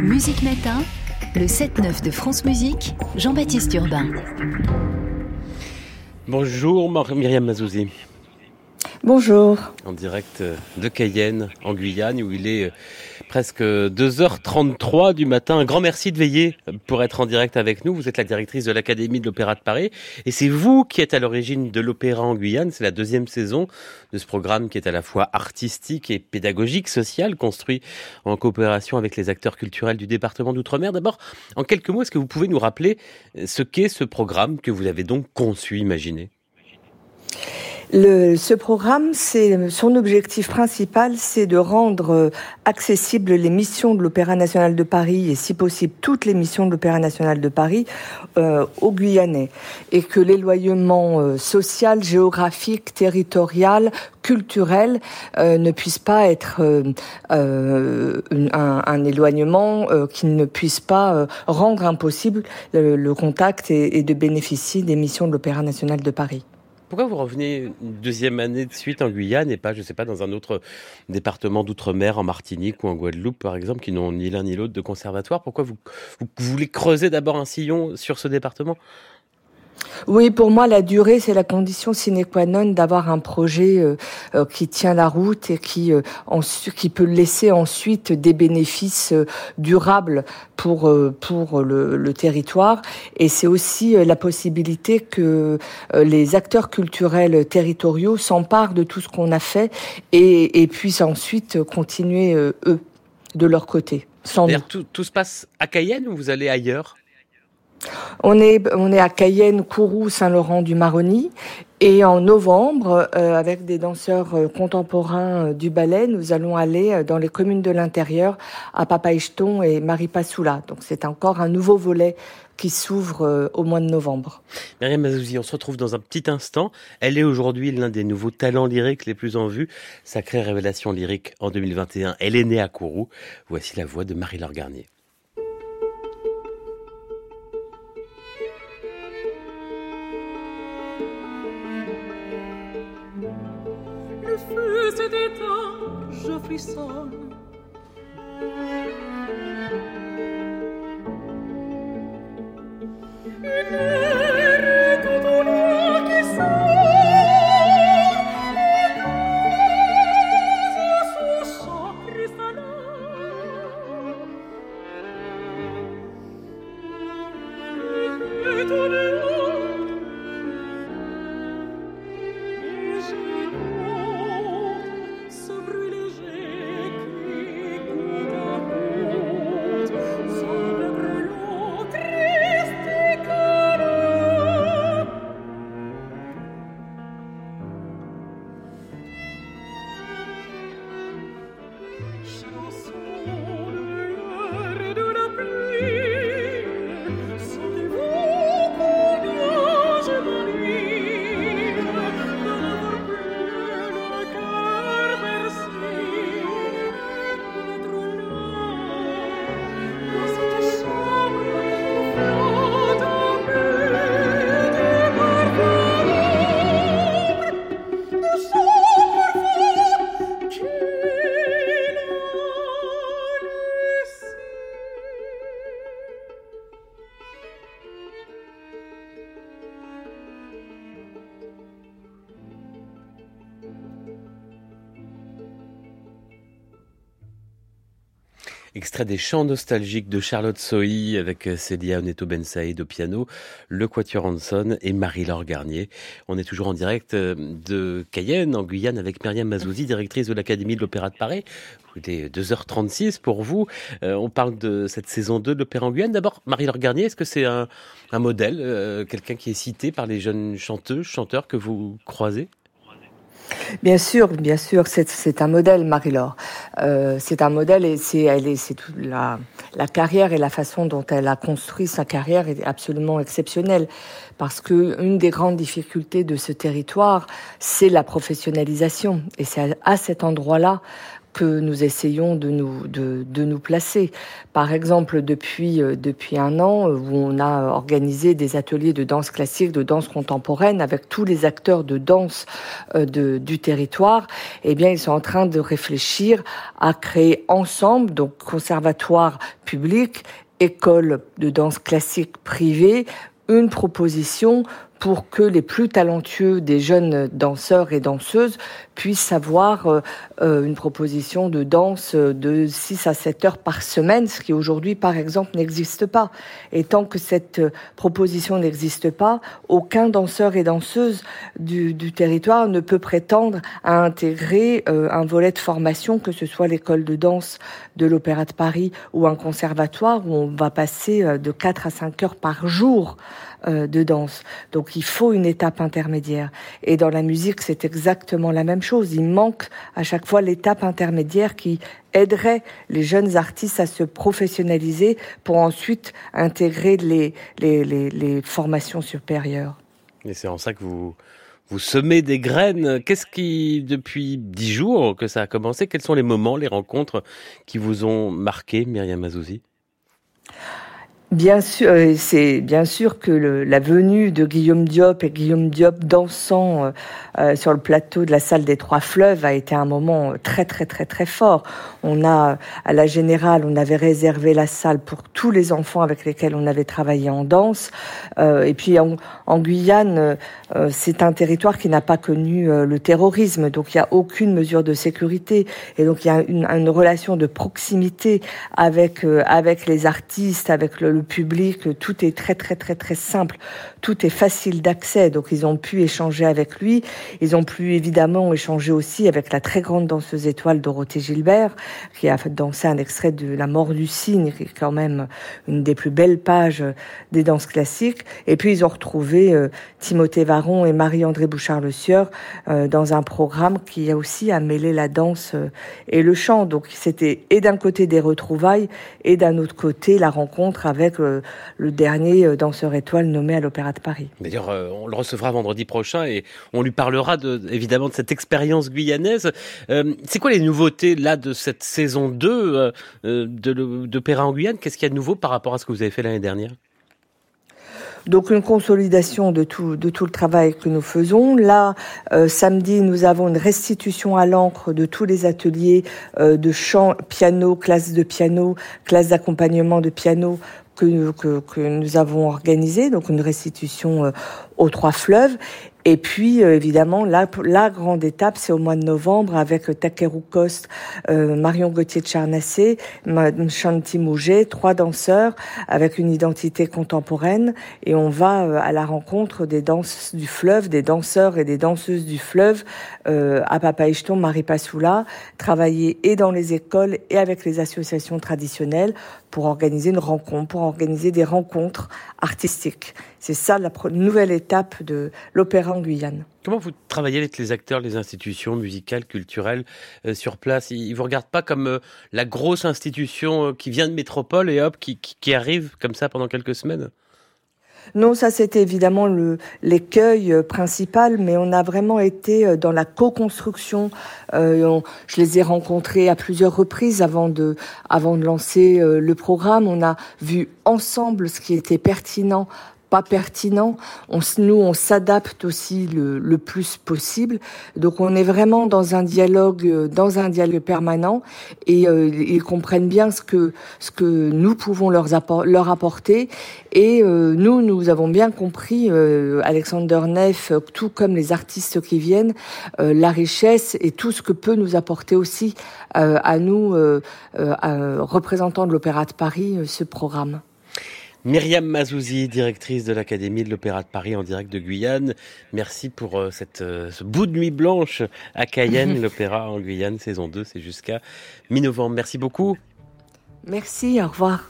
Musique Matin, le 7-9 de France Musique, Jean-Baptiste Urbain. Bonjour Myriam Mazouzi. Bonjour. En direct de Cayenne, en Guyane, où il est presque 2h33 du matin. Un grand merci de veiller pour être en direct avec nous. Vous êtes la directrice de l'Académie de l'Opéra de Paris. Et c'est vous qui êtes à l'origine de l'Opéra en Guyane. C'est la deuxième saison de ce programme qui est à la fois artistique et pédagogique, social, construit en coopération avec les acteurs culturels du département d'Outre-mer. D'abord, en quelques mots, est-ce que vous pouvez nous rappeler ce qu'est ce programme que vous avez donc conçu, imaginé? Ce programme, c'est son objectif principal, c'est de rendre euh, accessibles les missions de l'Opéra national de Paris et, si possible, toutes les missions de l'Opéra national de Paris euh, aux Guyanais, et que l'éloignement euh, social, géographique, territorial, culturel euh, ne puisse pas être un, un, éloignement qui ne puisse pas rendre impossible le, contact et, et de bénéficier des missions de l'Opéra national de Paris. Pourquoi vous revenez une deuxième année de suite en Guyane et pas, je ne sais pas, dans un autre département d'outre-mer, en Martinique ou en Guadeloupe, par exemple, qui n'ont ni l'un ni l'autre de conservatoire? Pourquoi vous, vous voulez creuser d'abord un sillon sur ce département? Oui, pour moi, la durée, c'est la condition sine qua non d'avoir un projet euh, euh, qui tient la route et qui, euh, qui peut laisser ensuite des bénéfices durables pour, pour le, le territoire. Et c'est aussi la possibilité que les acteurs culturels territoriaux s'emparent de tout ce qu'on a fait et, et puissent ensuite continuer, eux, de leur côté. Sans tout, tout se passe à Cayenne ou vous allez ailleurs? On est, on est à Cayenne, Kourou, Saint-Laurent du Maroni. Et en novembre, euh, avec des danseurs euh, contemporains euh, du ballet, nous allons aller dans les communes de l'intérieur à Papaïcheton et Maripasoula. Donc c'est encore un nouveau volet qui s'ouvre au mois de novembre. Myriam Mazouzi, on se retrouve dans un petit instant. Elle est aujourd'hui l'un des nouveaux talents lyriques les plus en vue. Sacrée révélation lyrique en 2021. Elle est née à Kourou. Voici la voix de Marie-Laure Garnier. Frissonne. Une Extrait des chants nostalgiques de Charlotte Sohi avec euh, Célia Oneto Ben Saïd au piano, le Quatuor Hanson et Marie-Laure Garnier. On est toujours en direct euh, de Cayenne, en Guyane, avec Myriam Mazouzi, directrice de l'Académie de l'Opéra de Paris. Il est 2h36 pour vous. Euh, on parle de cette saison 2 de l'Opéra en Guyane. D'abord, Marie-Laure Garnier, est-ce que c'est un, modèle, quelqu'un qui est cité par les jeunes chanteuses, chanteurs que vous croisez? Bien sûr, bien sûr, c'est un modèle, Marie-Laure. Euh, c'est un modèle et c'est elle est c'est toute la la carrière et la façon dont elle a construit sa carrière est absolument exceptionnelle parce que une des grandes difficultés de ce territoire, c'est la professionnalisation et c'est à cet endroit-là que nous essayons de nous, de, de nous placer. Par exemple, depuis, euh, depuis un an, où on a organisé des ateliers de danse classique, de danse contemporaine avec tous les acteurs de danse euh, de, du territoire, eh bien, ils sont en train de réfléchir à créer ensemble, donc conservatoire public, école de danse classique privée, une proposition pour que les plus talentueux des jeunes danseurs et danseuses puissent avoir euh, euh, une proposition de danse de 6 à 7 heures par semaine, ce qui aujourd'hui, par exemple, n'existe pas. Et tant que cette proposition n'existe pas, aucun danseur et danseuse du, territoire ne peut prétendre à intégrer euh, un volet de formation, que ce soit l'école de danse de l'Opéra de Paris ou un conservatoire où on va passer de 4 à 5 heures par jour de danse. Donc il faut une étape intermédiaire. Et dans la musique, c'est exactement la même chose. Il manque à chaque fois l'étape intermédiaire qui aiderait les jeunes artistes à se professionnaliser pour ensuite intégrer les formations supérieures. Et c'est en ça que vous, vous semez des graines. Qu'est-ce qui, depuis dix jours que ça a commencé, quels sont les moments, les rencontres qui vous ont marqué, Myriam Azouzi Bien sûr, euh, c'est bien sûr que le, la venue de Guillaume Diop et Guillaume Diop dansant euh, euh, sur le plateau de la salle des Trois Fleuves a été un moment très très très très fort. On a à la générale, on avait réservé la salle pour tous les enfants avec lesquels on avait travaillé en danse. Euh, et puis en, en Guyane, euh, c'est un territoire qui n'a pas connu le terrorisme, donc il n'y a aucune mesure de sécurité et donc il y a une, une relation de proximité avec avec les artistes, avec le, le public. Tout est très très très très simple, tout est facile d'accès. Donc ils ont pu échanger avec lui. Ils ont pu évidemment échanger aussi avec la très grande danseuse étoile Dorothée Gilbert, qui a dansé un extrait de La mort du cygne, qui est quand même une des plus belles pages des danses classiques. Et puis ils ont retrouvé euh, Timothée Varon et Marie-André Bouchard-Le Sieur euh, dans un programme qui a aussi à mêler la danse euh, et le chant. Donc c'était et d'un côté des retrouvailles et d'un autre côté la rencontre avec euh, le dernier danseur étoile nommé à l'Opéra de Paris. D'ailleurs, euh, on le recevra vendredi prochain et on lui parlera de, évidemment de cette expérience guyanaise. Euh, c'est quoi les nouveautés là de cette saison 2 euh, de d'Opéra en Guyane? Qu'est-ce qu'il y a de nouveau par rapport à ce que vous avez fait l'année dernière? Donc une consolidation de tout, de tout le travail que nous faisons. Là, euh, samedi, nous avons une restitution à l'encre de tous les ateliers euh, de chant, piano, classe de piano, classe d'accompagnement de piano que, que, que, nous avons organisé, donc une restitution euh, aux trois fleuves. Et puis, euh, évidemment, la, la grande étape, c'est au mois de novembre avec Takeru Coste, euh, Marion Gauthier de Charnassé, Shanti Mouget, trois danseurs avec une identité contemporaine. Et on va euh, à la rencontre des danses du fleuve, des danseurs et des danseuses du fleuve euh, à Papaïcheton, Marie Passoula, travailler et dans les écoles et avec les associations traditionnelles pour organiser une rencontre, pour organiser des rencontres artistiques. C'est ça la nouvelle étape de l'opéra en Guyane. Comment vous travaillez avec les acteurs, les institutions musicales, culturelles euh, sur place? Ils vous regardent pas comme euh, la grosse institution euh, qui vient de métropole et hop, qui, qui, qui arrive comme ça pendant quelques semaines? Non, ça c'était évidemment l'écueil principal, mais on a vraiment été dans la co-construction. On, je les ai rencontrés à plusieurs reprises avant de avant de lancer le programme. On a vu ensemble ce qui était pertinent pertinent. On, nous, on s'adapte aussi le, plus possible. Donc, on est vraiment dans un dialogue, euh, dans un dialogue permanent, et euh, ils comprennent bien ce que ce que nous pouvons leur, appor leur apporter. Et euh, nous, nous avons bien compris, Alexander Neff, tout comme les artistes qui viennent, la richesse et tout ce que peut nous apporter aussi à nous, représentants de l'Opéra de Paris, ce programme. Myriam Mazouzi, directrice de l'Académie de l'Opéra de Paris en direct de Guyane. Merci pour euh, cette, euh, ce bout de nuit blanche à Cayenne, l'Opéra en Guyane, saison 2, c'est jusqu'à mi-novembre. Merci beaucoup. Merci, au revoir.